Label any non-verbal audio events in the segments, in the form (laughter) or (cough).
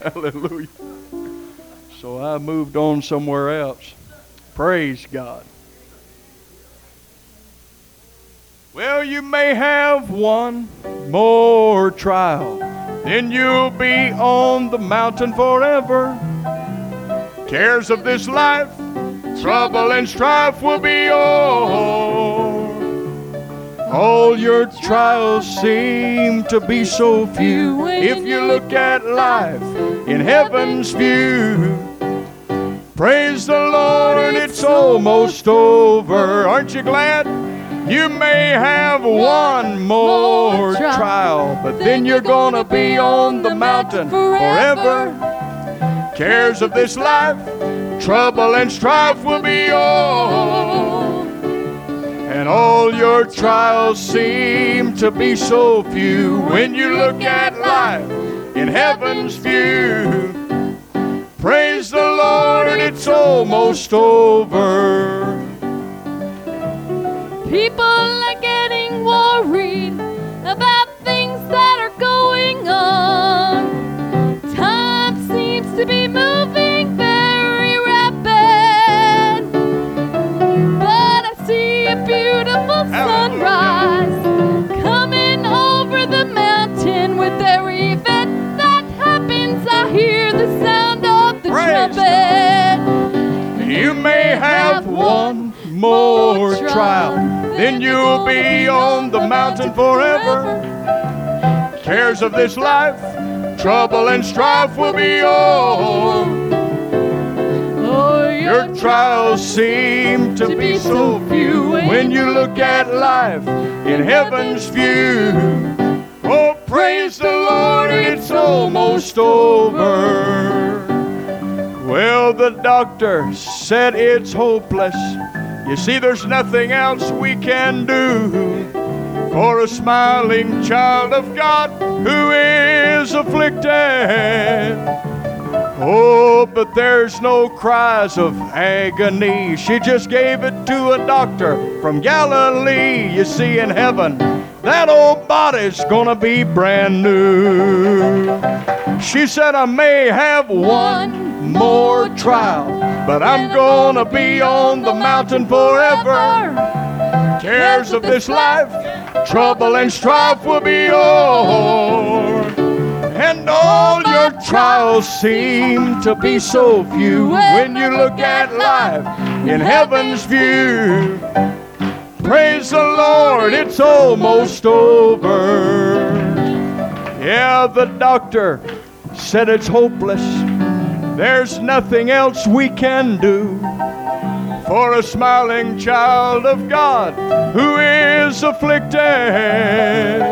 (laughs) Hallelujah. So I moved on somewhere else. Praise God. Well, you may have one more trial, then you'll be on the mountain forever. Cares of this life, trouble and strife will be o'er. All your trials seem to be so few if you look at life in heaven's view. Praise the Lord, it's almost over. Aren't you glad? You may have one more trial, but then you're gonna be on the mountain forever. Cares of this life, trouble and strife will be all. And all your trials seem to be so few when you look at life in heaven's view. Praise the Lord, and it's almost over. One more trial, then you'll be on the mountain forever. Cares of this life, trouble and strife will be all. Oh, Your trials seem to be so few when you look at life in heaven's view. Oh, praise the Lord, it's almost over. Well, the doctor said it's hopeless. You see, there's nothing else we can do for a smiling child of God who is afflicted. Oh, but there's no cries of agony. She just gave it to a doctor from Galilee. You see, in heaven, that old body's gonna be brand new. She said, I may have one more trial, but I'm gonna be on the mountain forever. Cares of this life, trouble and strife will be o'er. And all your trials seem to be so few when you look at life in heaven's view. Praise the Lord, it's almost over. Yeah, the doctor said it's hopeless. There's nothing else we can do for a smiling child of God who is afflicted.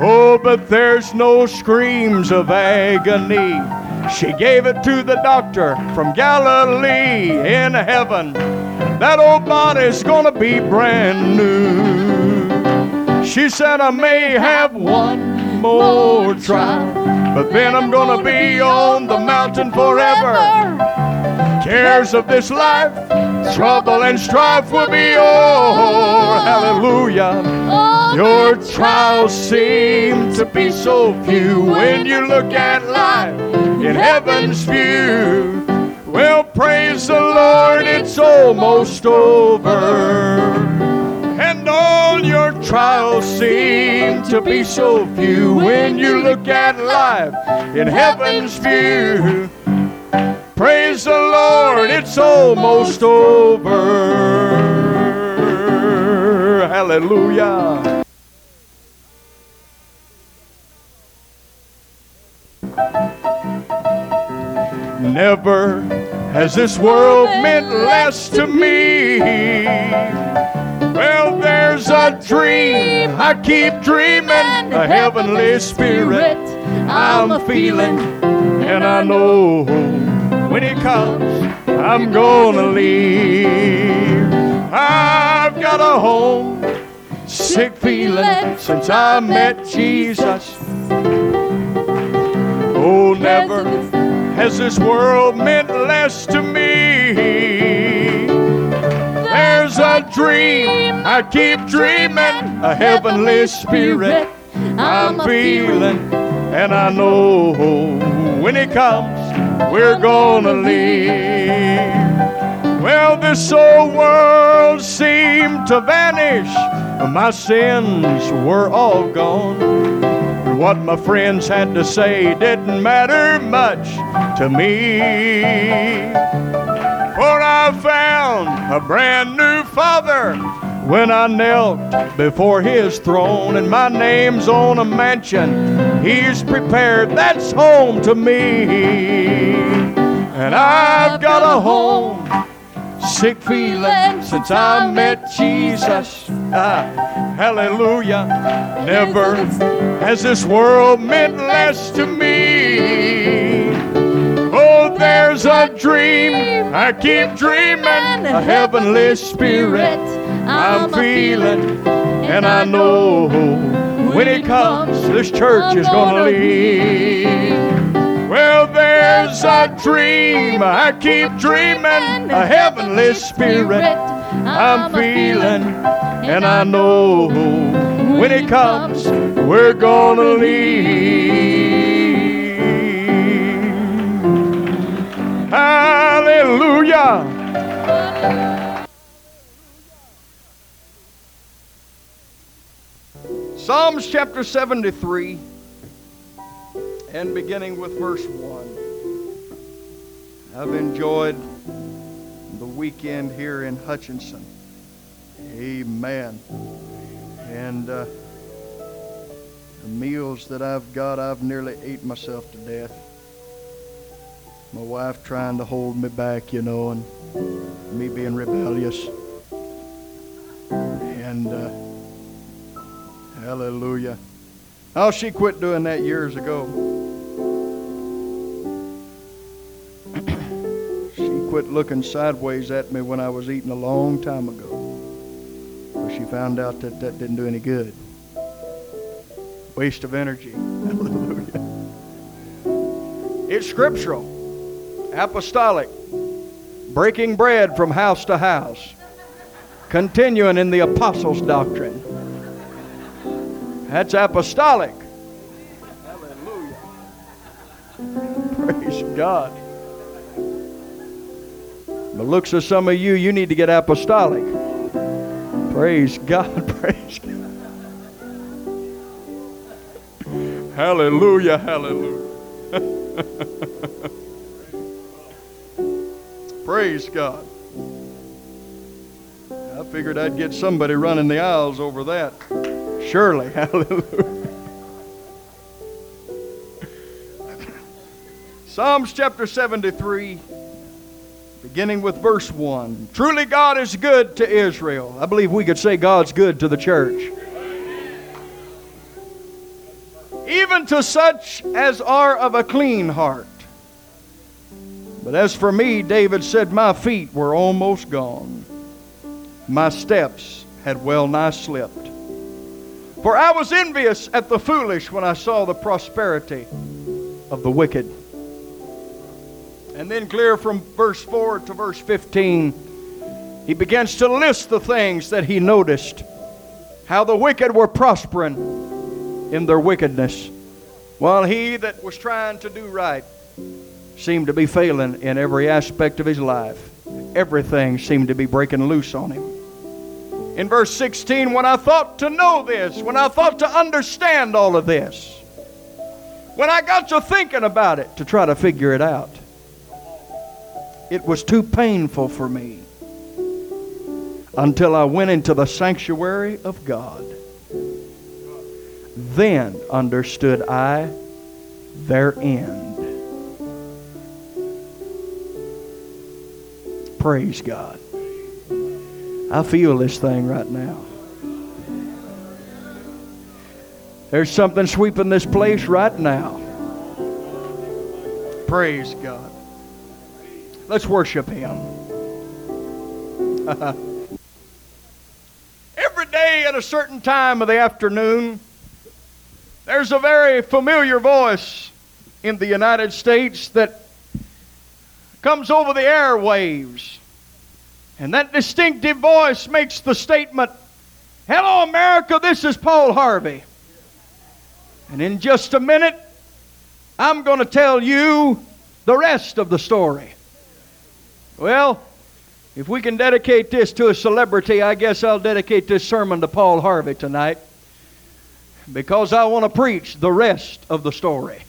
Oh, but there's no screams of agony. She gave it to the doctor from Galilee in heaven. That old body's gonna be brand new. She said, I may have one more trial, but then I'm gonna be on the mountain forever. Cares of this life, trouble and strife will be o'er. Hallelujah. Your trials seem to be so few when you look at life in heaven's view. Well, praise the Lord, it's almost over. And all your trials seem to be so few when you look at life in heaven's view. Praise the Lord, it's almost over. Hallelujah. Never has this world meant less to me. Well, there's a dream. I keep dreaming, a heavenly spirit. I'm feeling, and I know when it comes, I'm gonna leave. I've got a home, sick feeling since I met Jesus. Oh, never has this world meant less to me. There's a dream I keep dreaming, a heavenly spirit I'm feeling, and I know when it comes, we're gonna leave. Well, this old world seemed to vanish. My sins were all gone. What my friends had to say didn't matter much to me. For I found a brand new father when I knelt before his throne, and my name's on a mansion he's prepared that's home to me. And I've got a home, sick feeling since I met Jesus. Ah, hallelujah. Never has this world meant less to me. Oh, there's a dream. I keep dreaming, a heavenly spirit. I'm feeling, and I know when it comes, this church is gonna leave. Well, there's a dream. I keep dreaming, a heavenly spirit. I'm feeling, and I know when it comes, we're gonna leave. Hallelujah. Psalms chapter 73 and beginning with verse 1. I've enjoyed the weekend here in Hutchinson. Amen. And uh, the meals that I've got, I've nearly ate myself to death. My wife trying to hold me back, you know, and me being rebellious. And uh, hallelujah. Oh, she quit doing that years ago. (clears throat) she quit looking sideways at me when I was eating a long time ago. But she found out that that didn't do any good. Waste of energy. (laughs) Hallelujah. It's scriptural apostolic, breaking bread from house to house, continuing in the apostles' doctrine. That's apostolic. Hallelujah. Praise God. The looks of some of you, you need to get apostolic. Praise God. (laughs) Praise God. Hallelujah. Hallelujah. (laughs) Praise God. I figured I'd get somebody running the aisles over that. Surely. (laughs) Hallelujah. Psalms chapter 73, beginning with verse 1. Truly God is good to Israel. I believe we could say God's good to the church. Even to such as are of a clean heart. But as for me, David said, My feet were almost gone. My steps had well nigh slipped. For I was envious at the foolish when I saw the prosperity of the wicked. And then, clear from verse 4 to verse 15, he begins to list the things that he noticed how the wicked were prospering in their wickedness, while he that was trying to do right seemed to be failing in every aspect of his life. Everything seemed to be breaking loose on him. In verse 16, when I thought to know this, when I thought to understand all of this, when I got to thinking about it to try to figure it out, it was too painful for me until I went into the sanctuary of God. Then understood I their Praise God. I feel this thing right now. There's something sweeping this place right now. Praise God. Let's worship Him. (laughs) Every day at a certain time of the afternoon, there's a very familiar voice in the United States that comes over the airwaves. And that distinctive voice makes the statement, Hello, America, this is Paul Harvey. And in just a minute, I'm going to tell you the rest of the story. Well, if we can dedicate this to a celebrity, I guess I'll dedicate this sermon to Paul Harvey tonight because I want to preach the rest of the story.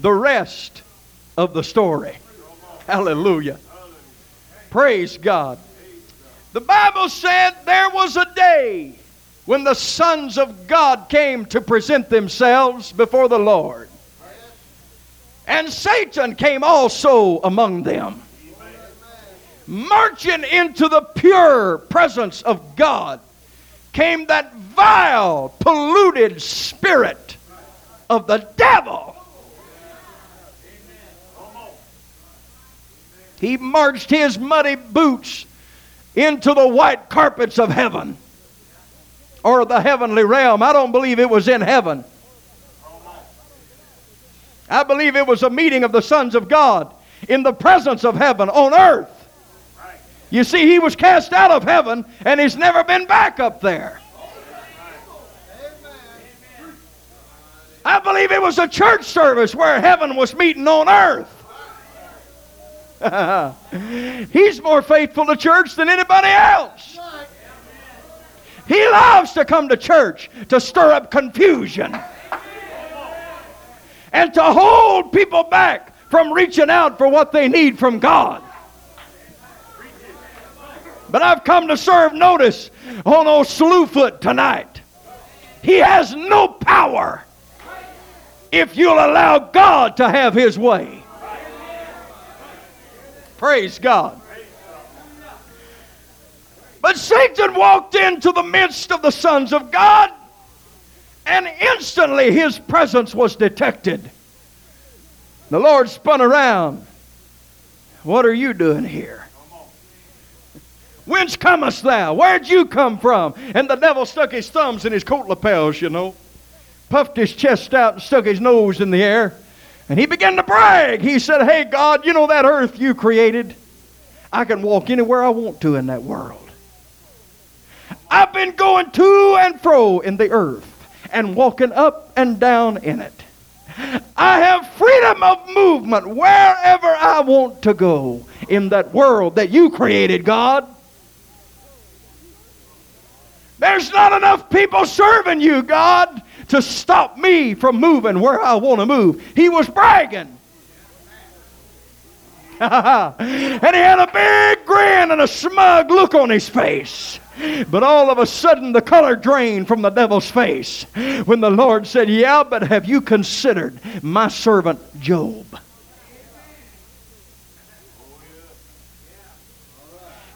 The rest of the story. Hallelujah. Praise God. The Bible said there was a day when the sons of God came to present themselves before the Lord. And Satan came also among them, marching into the pure presence of God came that vile, polluted spirit of the devil. He marched his muddy boots into the white carpets of heaven or the heavenly realm. I don't believe it was in heaven. I believe it was a meeting of the sons of God in the presence of heaven on earth. You see, he was cast out of heaven and he's never been back up there. I believe it was a church service where heaven was meeting on earth. (laughs) he's more faithful to church than anybody else. He loves to come to church to stir up confusion and to hold people back from reaching out for what they need from God. But I've come to serve notice on old Slewfoot tonight. He has no power if you'll allow God to have his way. Praise God. But Satan walked into the midst of the sons of God, and instantly his presence was detected. The Lord spun around. What are you doing here? Whence comest thou? Where'd you come from? And the devil stuck his thumbs in his coat lapels, you know, puffed his chest out and stuck his nose in the air. And he began to brag. He said, Hey, God, you know that earth you created? I can walk anywhere I want to in that world. I've been going to and fro in the earth and walking up and down in it. I have freedom of movement wherever I want to go in that world that you created, God. There's not enough people serving you, God, to stop me from moving where I want to move. He was bragging. (laughs) and he had a big grin and a smug look on his face. But all of a sudden, the color drained from the devil's face when the Lord said, Yeah, but have you considered my servant Job?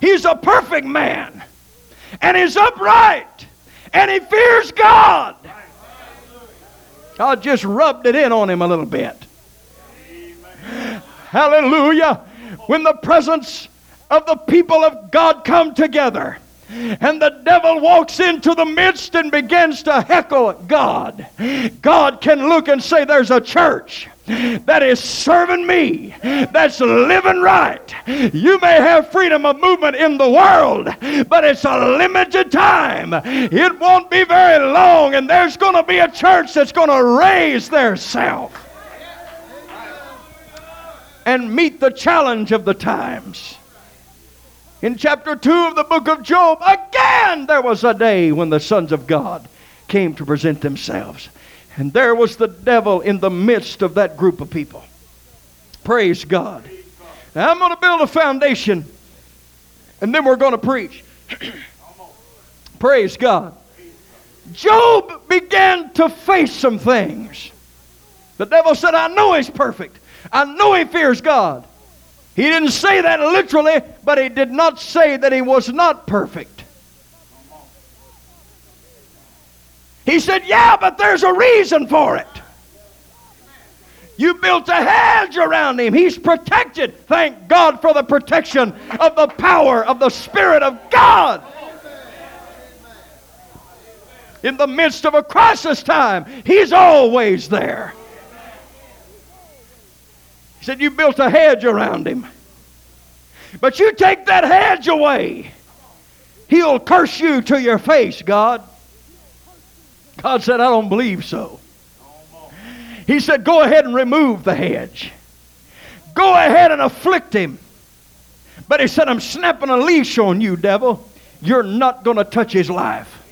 He's a perfect man, and he's upright, and he fears God. God just rubbed it in on him a little bit. Hallelujah. When the presence of the people of God come together, and the devil walks into the midst and begins to heckle God. God can look and say, There's a church that is serving me, that's living right. You may have freedom of movement in the world, but it's a limited time. It won't be very long, and there's going to be a church that's going to raise their self and meet the challenge of the times. In chapter 2 of the book of Job, again there was a day when the sons of God came to present themselves. And there was the devil in the midst of that group of people. Praise God. Now I'm going to build a foundation and then we're going to preach. (clears throat) Praise God. Job began to face some things. The devil said, I know he's perfect. I know he fears God. He didn't say that literally, but he did not say that he was not perfect. He said, Yeah, but there's a reason for it. You built a hedge around him. He's protected. Thank God for the protection of the power of the Spirit of God. In the midst of a crisis time, He's always there He said, You built a hedge around him. But you take that hedge away, he'll curse you to your face, God. God said, I don't believe so. He said, Go ahead and remove the hedge. Go ahead and afflict him. But he said, I'm snapping a leash on you, devil. You're not going to touch his life.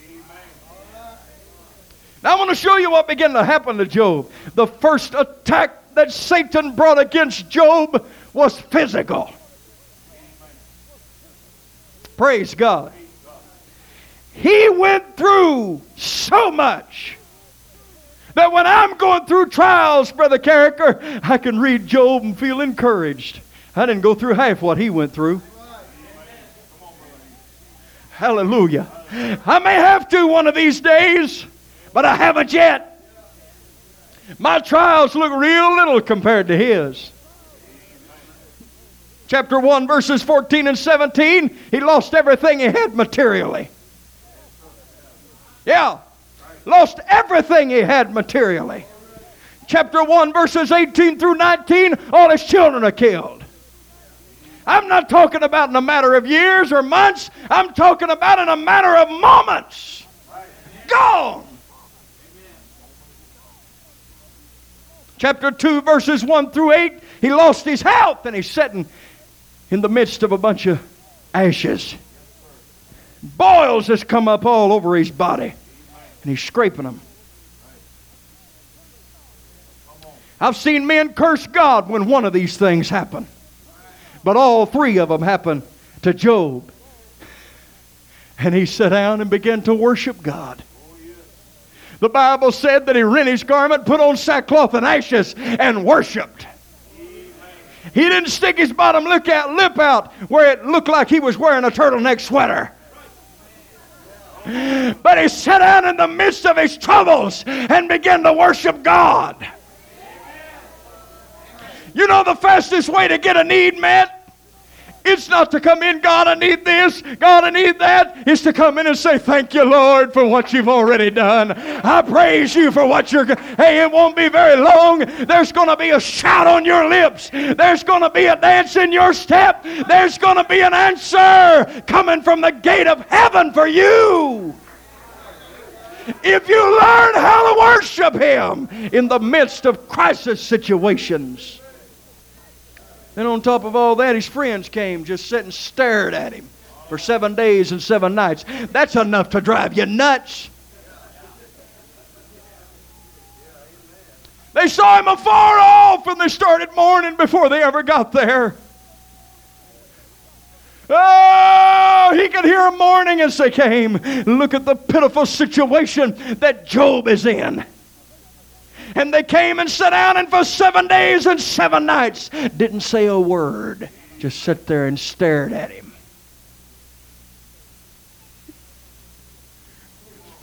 Now I want to show you what began to happen to Job. The first attack that Satan brought against Job was physical. Praise God. He went through so much that when I'm going through trials, Brother Carricker, I can read Job and feel encouraged. I didn't go through half what he went through. Hallelujah. I may have to one of these days, but I haven't yet. My trials look real little compared to his. Chapter 1, verses 14 and 17, he lost everything he had materially. Yeah, lost everything he had materially. Chapter 1, verses 18 through 19, all his children are killed. I'm not talking about in a matter of years or months. I'm talking about in a matter of moments. Gone. Chapter 2, verses 1 through 8, he lost his health and he's sitting in the midst of a bunch of ashes. Boils has come up all over his body and he's scraping them. I've seen men curse God when one of these things happen. But all three of them happened to Job. And he sat down and began to worship God. The Bible said that he rent his garment, put on sackcloth and ashes, and worshiped. He didn't stick his bottom lip out, lip out where it looked like he was wearing a turtleneck sweater. But he sat down in the midst of his troubles and began to worship God. You know the fastest way to get a need met? It's not to come in, God, I need this, God, I need that. It's to come in and say, Thank you, Lord, for what you've already done. I praise you for what you're. Hey, it won't be very long. There's going to be a shout on your lips, there's going to be a dance in your step, there's going to be an answer coming from the gate of heaven for you. If you learn how to worship Him in the midst of crisis situations. Then on top of all that, his friends came, just sat and stared at him for seven days and seven nights. That's enough to drive you nuts. They saw him afar off and they started mourning before they ever got there. Oh, he could hear them mourning as they came. Look at the pitiful situation that Job is in. And they came and sat down, and for seven days and seven nights didn't say a word, just sat there and stared at him.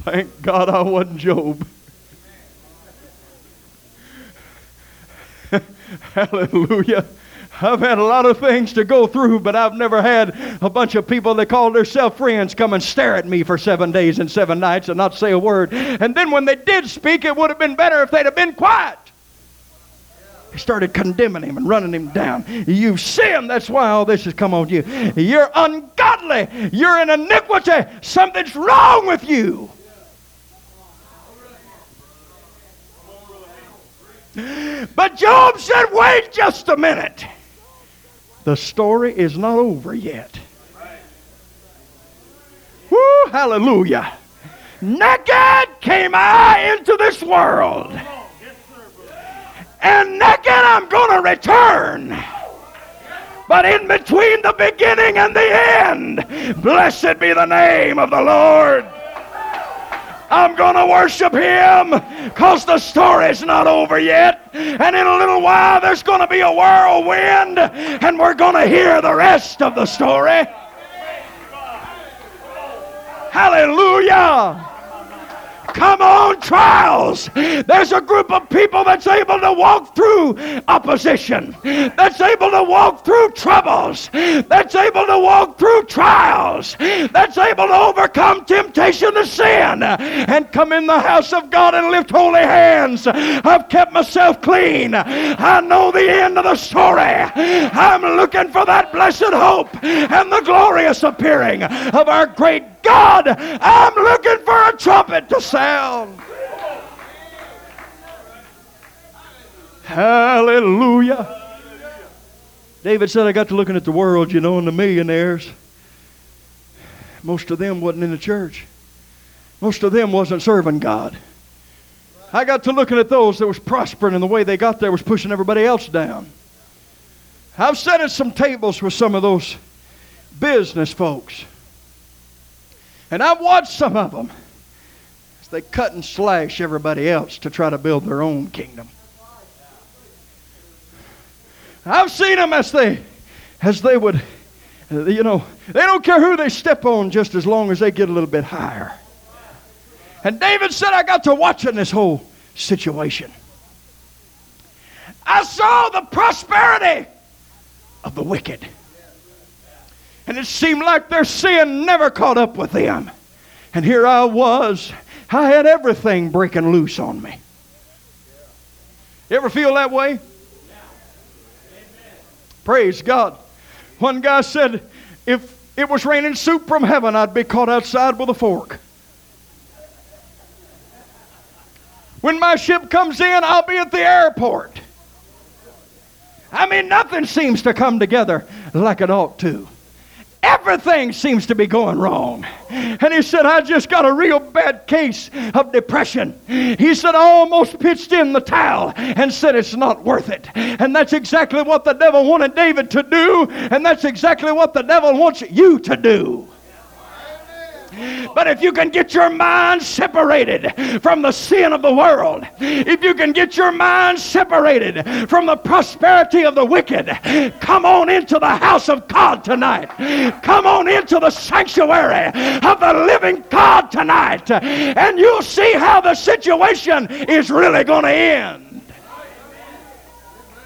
Thank God I wasn't Job. (laughs) Hallelujah. I've had a lot of things to go through, but I've never had a bunch of people that call themselves friends come and stare at me for seven days and seven nights and not say a word. And then when they did speak, it would have been better if they'd have been quiet. He started condemning him and running him down. You've sinned. That's why all this has come on you. You're ungodly. You're in iniquity. Something's wrong with you. But Job said, wait just a minute. The story is not over yet. Woo, hallelujah. Naked came I into this world. And naked I'm going to return. But in between the beginning and the end, blessed be the name of the Lord. I'm going to worship him because the story's not over yet. And in a little while, there's going to be a whirlwind, and we're going to hear the rest of the story. Hallelujah. Come on, trials. There's a group of people that's able to walk through opposition, that's able to walk through troubles, that's able to walk through trials, that's able to overcome temptation to sin and come in the house of God and lift holy hands. I've kept myself clean. I know the end of the story. I'm looking for that blessed hope and the glorious appearing of our great God, I'm looking for a trumpet to sound. Hallelujah. David said, I got to looking at the world, you know, and the millionaires. Most of them wasn't in the church. Most of them wasn't serving God. I got to looking at those that was prospering and the way they got there was pushing everybody else down. I've sat at some tables with some of those business folks. And I've watched some of them they cut and slash everybody else to try to build their own kingdom. I've seen them as they, as they would, you know, they don't care who they step on just as long as they get a little bit higher. And David said, I got to watching this whole situation. I saw the prosperity of the wicked. And it seemed like their sin never caught up with them. And here I was. I had everything breaking loose on me. You ever feel that way? Praise God. One guy said, if it was raining soup from heaven, I'd be caught outside with a fork. When my ship comes in, I'll be at the airport. I mean, nothing seems to come together like it ought to. Everything seems to be going wrong. And he said, I just got a real bad case of depression. He said, I almost pitched in the towel and said, It's not worth it. And that's exactly what the devil wanted David to do. And that's exactly what the devil wants you to do. But if you can get your mind separated from the sin of the world, if you can get your mind separated from the prosperity of the wicked, come on into the house of God tonight. Come on into the sanctuary of the living God tonight, and you'll see how the situation is really going to end.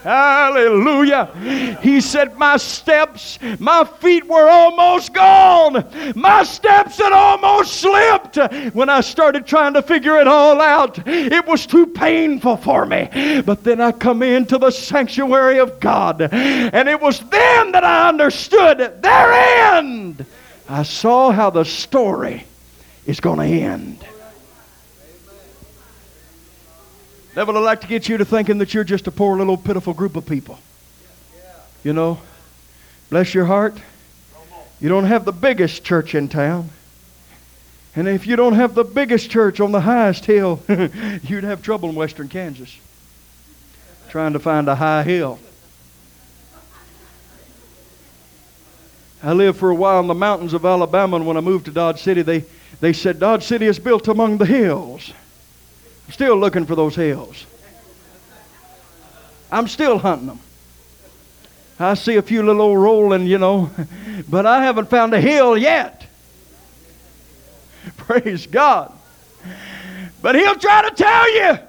Hallelujah. He said, My steps, my feet were almost gone. My steps had almost slipped. When I started trying to figure it all out, it was too painful for me. But then I come into the sanctuary of God, and it was then that I understood their end. I saw how the story is going to end. Devil would like to get you to thinking that you're just a poor little pitiful group of people. You know, bless your heart. You don't have the biggest church in town. And if you don't have the biggest church on the highest hill, (laughs) you'd have trouble in western Kansas trying to find a high hill. I lived for a while in the mountains of Alabama, and when I moved to Dodge City, they, they said Dodge City is built among the hills. Still looking for those hills. I'm still hunting them. I see a few little old rolling, you know, (laughs) but I haven't found a hill yet. (laughs) Praise God. But he'll try to tell you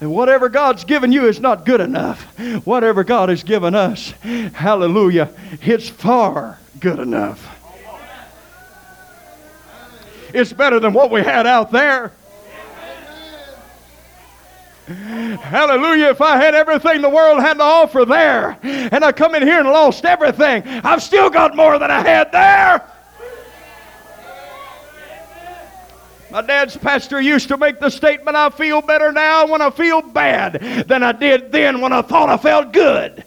that whatever God's given you is not good enough. Whatever God has given us, hallelujah, it's far good enough. It's better than what we had out there. Hallelujah. If I had everything the world had to offer there, and I come in here and lost everything, I've still got more than I had there. My dad's pastor used to make the statement I feel better now when I feel bad than I did then when I thought I felt good.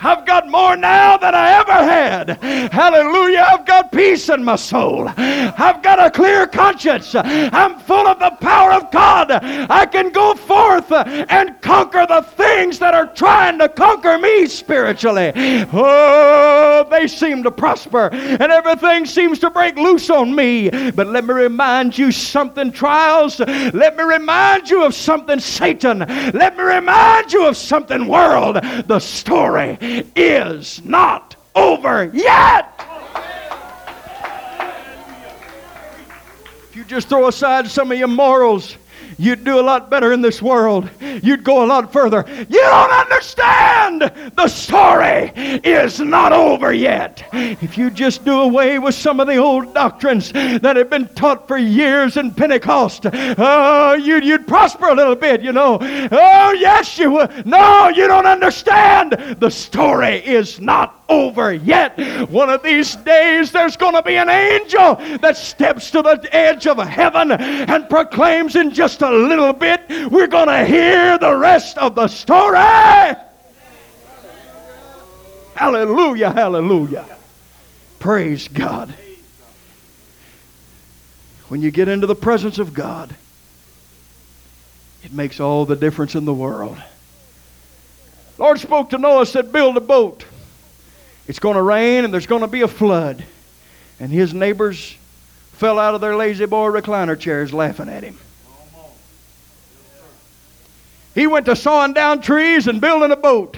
I've got more now than I ever had. Hallelujah. I've got peace in my soul. I've got a clear conscience. I'm full of the power of God. I can go forth and conquer the things that are trying to conquer me spiritually. Oh, they seem to prosper and everything seems to break loose on me. But let me remind you something, trials. Let me remind you of something, Satan. Let me remind you of something, world. The story is not over yet. If you just throw aside some of your morals, you'd do a lot better in this world. You'd go a lot further. You don't understand. The story is not over yet. If you just do away with some of the old doctrines that have been taught for years in Pentecost, oh, you'd, you'd prosper a little bit, you know. Oh, yes, you would. No, you don't understand. The story is not over yet. One of these days, there's going to be an angel that steps to the edge of heaven and proclaims in just a little bit, we're going to hear the rest of the story. Hallelujah, hallelujah. Praise God. When you get into the presence of God, it makes all the difference in the world. Lord spoke to Noah, said, Build a boat. It's going to rain and there's going to be a flood. And his neighbors fell out of their La-Z-Boy recliner chairs laughing at him. He went to sawing down trees and building a boat.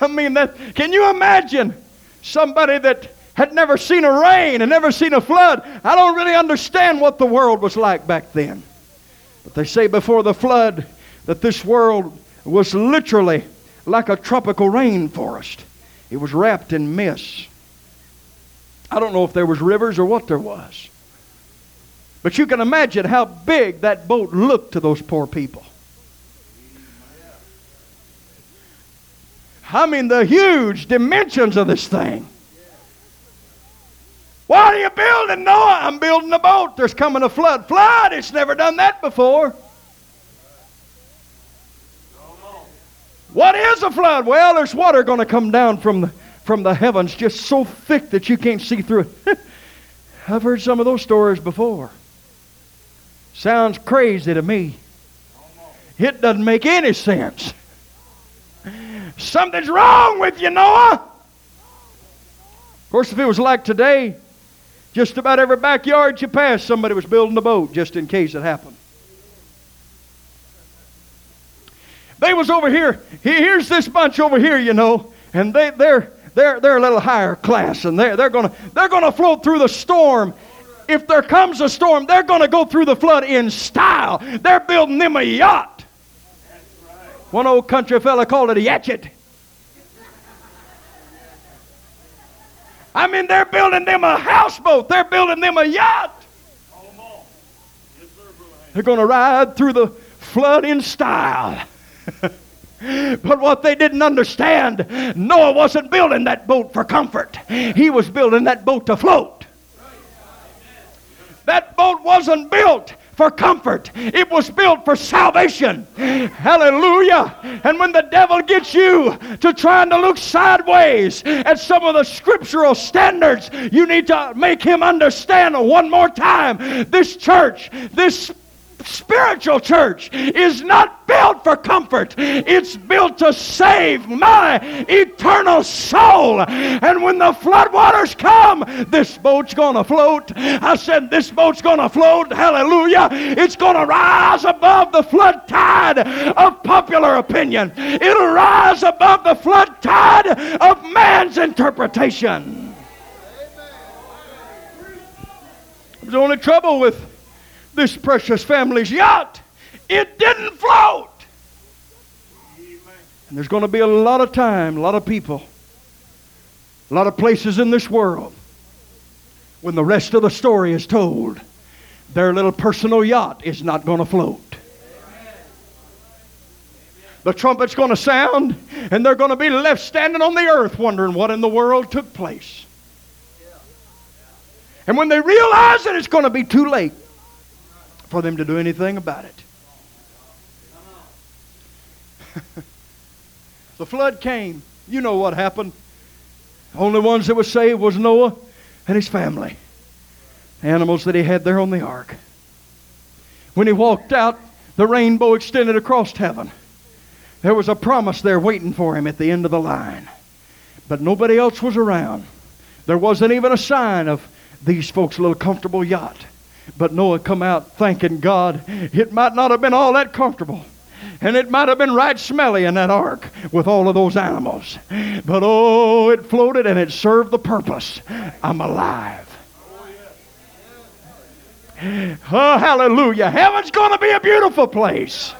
I mean, that, can you imagine somebody that had never seen a rain and never seen a flood? I don't really understand what the world was like back then. But they say before the flood that this world was literally like a tropical rainforest. It was wrapped in mist. I don't know if there was rivers or what there was. But you can imagine how big that boat looked to those poor people. I mean, the huge dimensions of this thing. What are you building, Noah? I'm building a boat. There's coming a flood. Flood? It's never done that before. What is a flood? Well, there's water going to come down from the, from the heavens just so thick that you can't see through it. (laughs) I've heard some of those stories before. Sounds crazy to me. It doesn't make any sense. Something's wrong with you, Noah. Of course, if it was like today, just about every backyard you passed, somebody was building a boat just in case it happened. They was over here. Here's this bunch over here, you know, and they, they're, they're, they're a little higher class, and they're, they're going they're gonna float through the storm. If there comes a storm, they're going to go through the flood in style. They're building them a yacht. One old country fella called it a yatchet. I mean, they're building them a houseboat. They're building them a yacht. They're going to ride through the flood in style. (laughs) but what they didn't understand, Noah wasn't building that boat for comfort. He was building that boat to float. That boat wasn't built for comfort. It was built for salvation. Hallelujah. And when the devil gets you to trying to look sideways at some of the scriptural standards, you need to make him understand one more time. This church, this spiritual church is not built for comfort. It's built to save my eternal soul. And when the floodwaters come, this boat's going to float. I said, This boat's going to float. Hallelujah. It's going to rise above the flood tide of popular opinion, it'll rise above the flood tide of man's interpretation. The only trouble with this precious family's yacht. It didn't float. And there's going to be a lot of time, a lot of people, a lot of places in this world when the rest of the story is told, their little personal yacht is not going to float. The trumpet's going to sound, and they're going to be left standing on the earth wondering what in the world took place. And when they realize that it's going to be too late, for them to do anything about it. (laughs) the flood came. You know what happened. Only ones that were saved was Noah and his family. The Animals that he had there on the ark. When he walked out, the rainbow extended across heaven. There was a promise there waiting for him at the end of the line. But nobody else was around. There wasn't even a sign of these folks' little comfortable yacht. But Noah come out thanking God. It might not have been all that comfortable. And it might have been right smelly in that ark with all of those animals. But oh, it floated and it served the purpose. I'm alive. Oh, hallelujah. Heaven's going to be a beautiful place.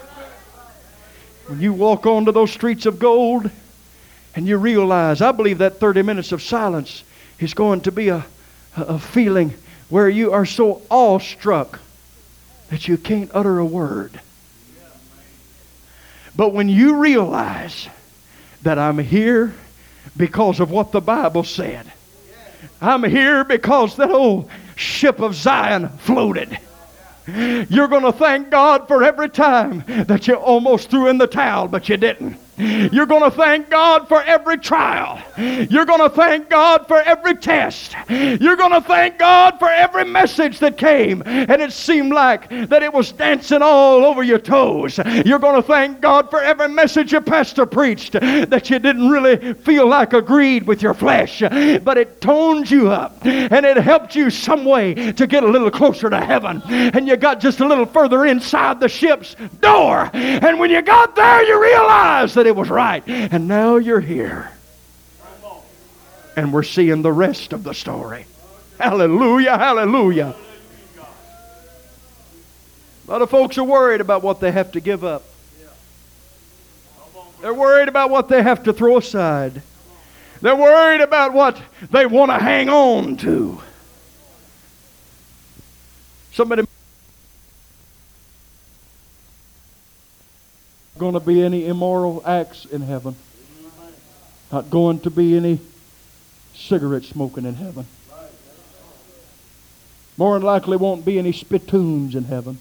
When you walk onto those streets of gold and you realize, I believe that 30 minutes of silence is going to be a, a feeling where you are so awestruck that you can't utter a word. But when you realize that I'm here because of what the Bible said. I'm here because that old ship of Zion floated. You're going to thank God for every time that you almost threw in the towel, but you didn't. You're going to thank God for every trial. You're going to thank God for every test. You're going to thank God for every message that came and it seemed like that it was dancing all over your toes. You're going to thank God for every message your pastor preached that you didn't really feel like agreed with your flesh, but it toned you up and it helped you some way to get a little closer to heaven. And you got just a little further inside the ship's door. And when you got there, you realized it was right. And now you're here. And we're seeing the rest of the story. Hallelujah, hallelujah. A lot of folks are worried about what they have to give up. They're worried about what they have to throw aside. They're worried about what they want to hang on to. Somebody going to be any immoral acts in heaven. Not going to be any cigarette smoking in heaven. More than likely won't be any spittoons in heaven.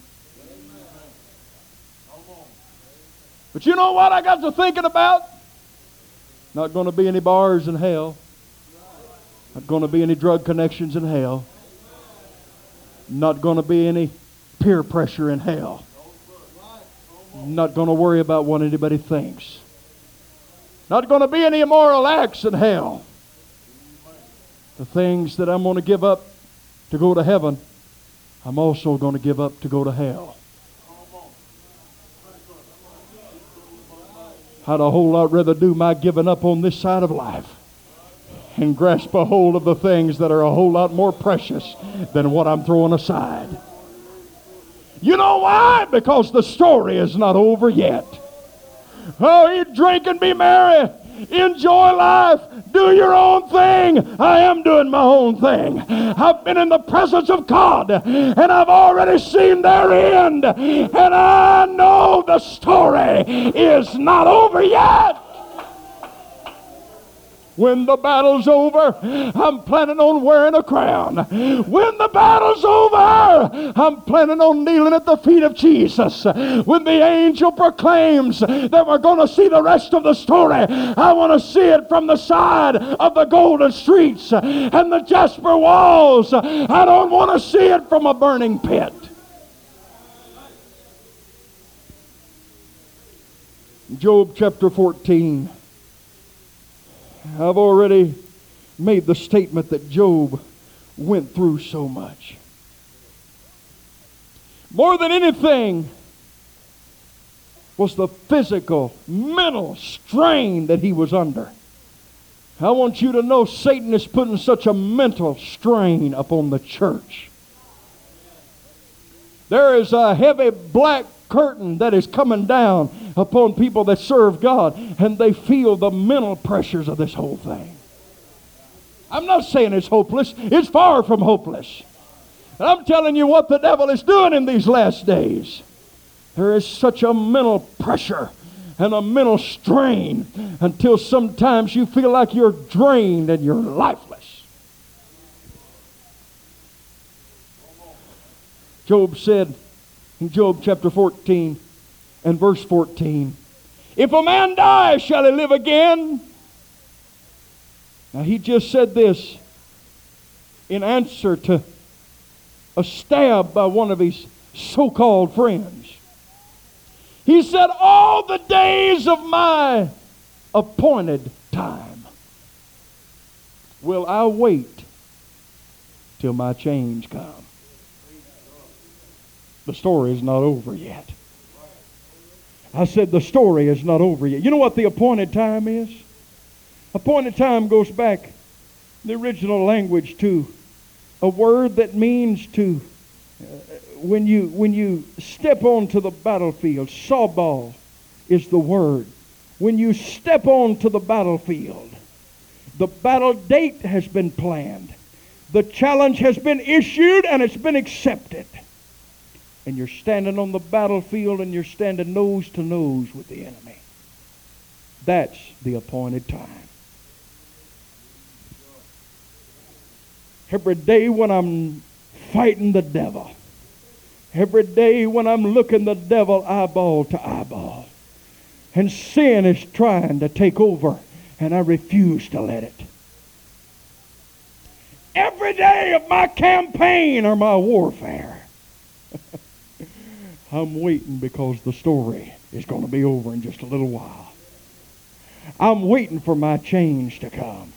But you know what I got to thinking about? Not going to be any bars in hell. Not going to be any drug connections in hell. Not going to be any peer pressure in hell. Not going to worry about what anybody thinks. Not going to be any immoral acts in hell. The things that I'm going to give up to go to heaven, I'm also going to give up to go to hell. I'd a whole lot rather do my giving up on this side of life and grasp a hold of the things that are a whole lot more precious than what I'm throwing aside. You know why? Because the story is not over yet. Oh, eat, drink, and be merry. Enjoy life. Do your own thing. I am doing my own thing. I've been in the presence of God and I've already seen their end. And I know the story is not over yet. When the battle's over, I'm planning on wearing a crown. When the battle's over, I'm planning on kneeling at the feet of Jesus. When the angel proclaims that we're going to see the rest of the story, I want to see it from the side of the golden streets and the jasper walls. I don't want to see it from a burning pit. Job chapter 14. I've already made the statement that Job went through so much. More than anything was the physical, mental strain that he was under. I want you to know Satan is putting such a mental strain upon the church. There is a heavy black curtain that is coming down upon people that serve God, and they feel the mental pressures of this whole thing. I'm not saying it's hopeless, it's far from hopeless. And I'm telling you what the devil is doing in these last days. There is such a mental pressure and a mental strain until sometimes you feel like you're drained and you're lifeless. Job said in Job chapter 14 and verse 14, If a man die, shall he live again? Now he just said this in answer to a stab by one of his so called friends. He said, All the days of my appointed time will I wait till my change comes. The story is not over yet. I said the story is not over yet. You know what the appointed time is? Appointed time goes back the original language to a word that means to uh, when you when you step onto the battlefield sabal is the word when you step onto the battlefield the battle date has been planned the challenge has been issued and it's been accepted and you're standing on the battlefield and you're standing nose to nose with the enemy. That's the appointed time. Every day when I'm fighting the devil, every day when I'm looking the devil eyeball to eyeball, and sin is trying to take over, and I refuse to let it. Every day of my campaign or my warfare, I'm waiting because the story is going to be over in just a little while. I'm waiting for my change to come.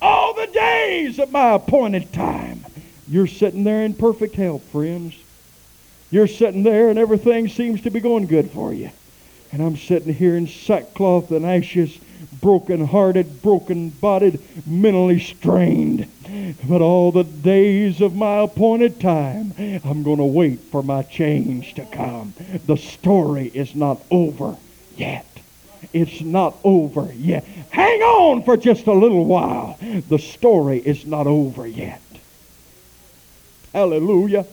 All the days of my appointed time, you're sitting there in perfect health, friends. You're sitting there and everything seems to be going good for you. And I'm sitting here in sackcloth and ashes, broken hearted, broken bodied, mentally strained. But all the days of my appointed time, I'm going to wait for my change to come. The story is not over yet. It's not over yet. Hang on for just a little while. The story is not over yet. Hallelujah.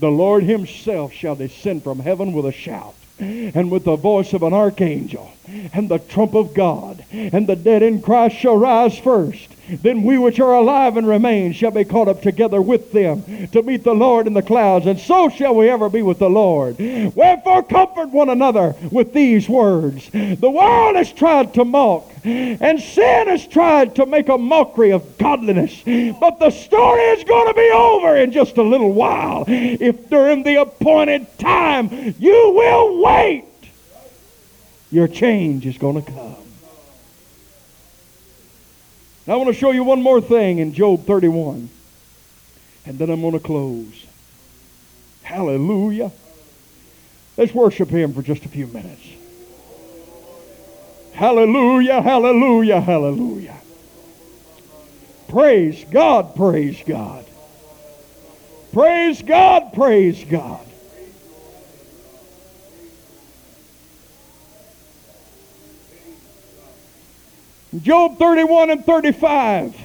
The Lord himself shall descend from heaven with a shout and with the voice of an archangel and the trump of God, and the dead in Christ shall rise first. Then we which are alive and remain shall be caught up together with them to meet the Lord in the clouds, and so shall we ever be with the Lord. Wherefore comfort one another with these words. The world has tried to mock, and sin has tried to make a mockery of godliness. But the story is going to be over in just a little while. If during the appointed time you will wait, your change is going to come. Now, I want to show you one more thing in Job 31. And then I'm going to close. Hallelujah. Let's worship him for just a few minutes. Hallelujah, hallelujah, hallelujah. Praise God, praise God. Praise God, praise God. Job 31 and 35.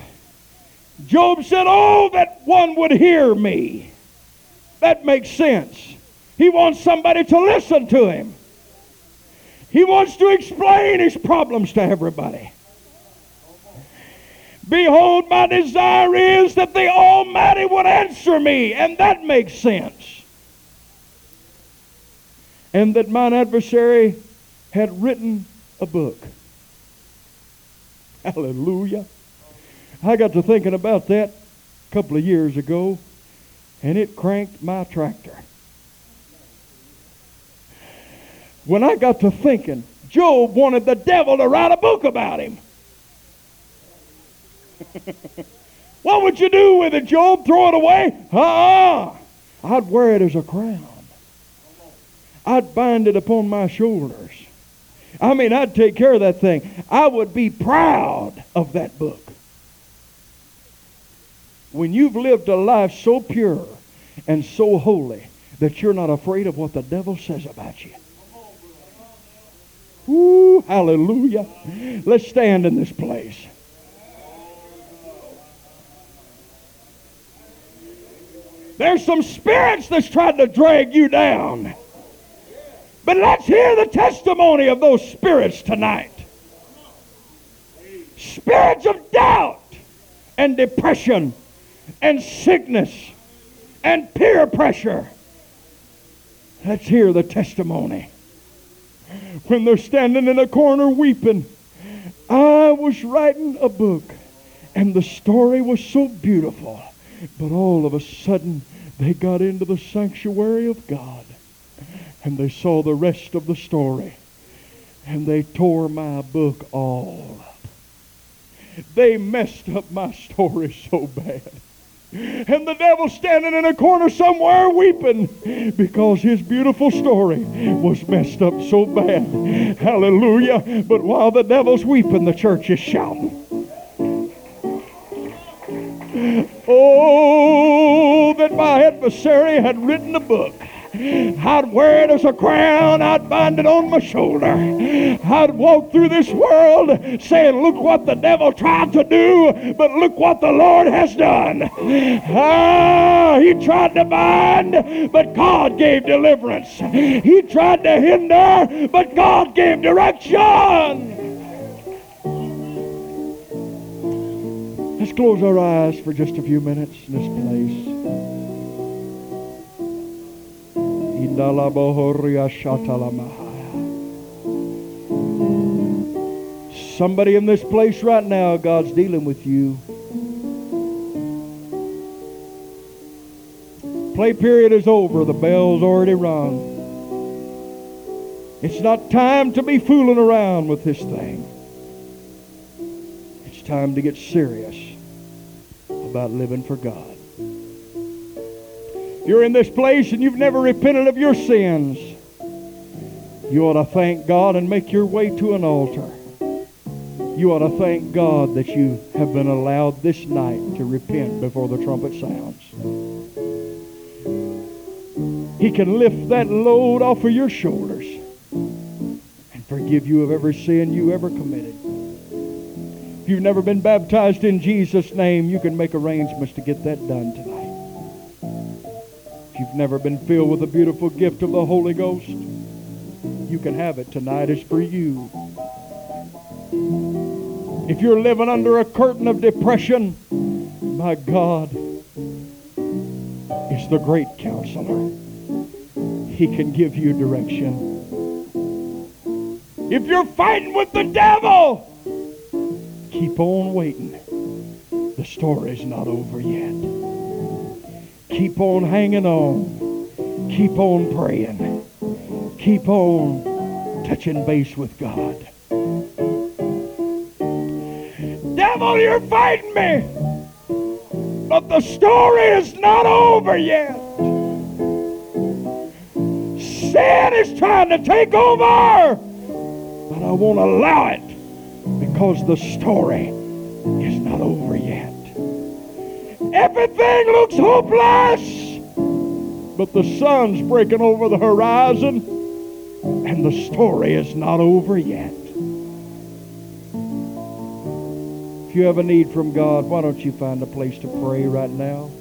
Job said, Oh, that one would hear me. That makes sense. He wants somebody to listen to him. He wants to explain his problems to everybody. Behold, my desire is that the Almighty would answer me, and that makes sense. And that mine adversary had written a book. Hallelujah. I got to thinking about that a couple of years ago, and it cranked my tractor. When I got to thinking, Job wanted the devil to write a book about him. (laughs) what would you do with it, Job? Throw it away? Ah, uh-uh. I'd wear it as a crown. I'd bind it upon my shoulders. I mean, I'd take care of that thing. I would be proud of that book. When you've lived a life so pure and so holy that you're not afraid of what the devil says about you. Ooh, hallelujah. Let's stand in this place. There's some spirits that's trying to drag you down. But let's hear the testimony of those spirits tonight. Spirits of doubt and depression and sickness and peer pressure. Let's hear the testimony. When they're standing in a corner weeping, I was writing a book and the story was so beautiful. But all of a sudden, they got into the sanctuary of God and they saw the rest of the story. And they tore my book all up. They messed up my story so bad. And the devil standing in a corner somewhere weeping because his beautiful story was messed up so bad. Hallelujah. But while the devil's weeping, the church is shouting. Oh, that my adversary had written a book I'd wear it as a crown. I'd bind it on my shoulder. I'd walk through this world saying, Look what the devil tried to do, but look what the Lord has done. Ah, he tried to bind, but God gave deliverance. He tried to hinder, but God gave direction. Let's close our eyes for just a few minutes in this place. Somebody in this place right now, God's dealing with you. Play period is over. The bell's already rung. It's not time to be fooling around with this thing. It's time to get serious about living for God. You're in this place and you've never repented of your sins, you ought to thank God and make your way to an altar. You ought to thank God that you have been allowed this night to repent before the trumpet sounds. He can lift that load off of your shoulders and forgive you of every sin you ever committed. If you've never been baptized in Jesus' name, you can make arrangements to get that done tonight. You've never been filled with the beautiful gift of the Holy Ghost, you can have it tonight. It's for you. If you're living under a curtain of depression, my God is the great counselor. He can give you direction. If you're fighting with the devil, keep on waiting. The story's not over yet. Keep on hanging on. Keep on praying. Keep on touching base with God. Devil, you're fighting me. But the story is not over yet. Sin is trying to take over. But I won't allow it because the story Everything looks hopeless, but the sun's breaking over the horizon and the story is not over yet. If you have a need from God, why don't you find a place to pray right now?